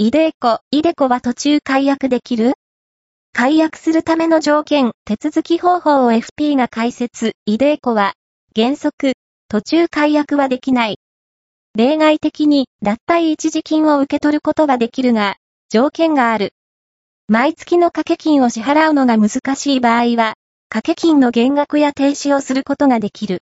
イデーコ、イデコは途中解約できる？解約するための条件、手続き方法を FP が解説、イデーコは、原則、途中解約はできない。例外的に、脱退一時金を受け取ることはできるが、条件がある。毎月の掛け金を支払うのが難しい場合は、掛け金の減額や停止をすることができる。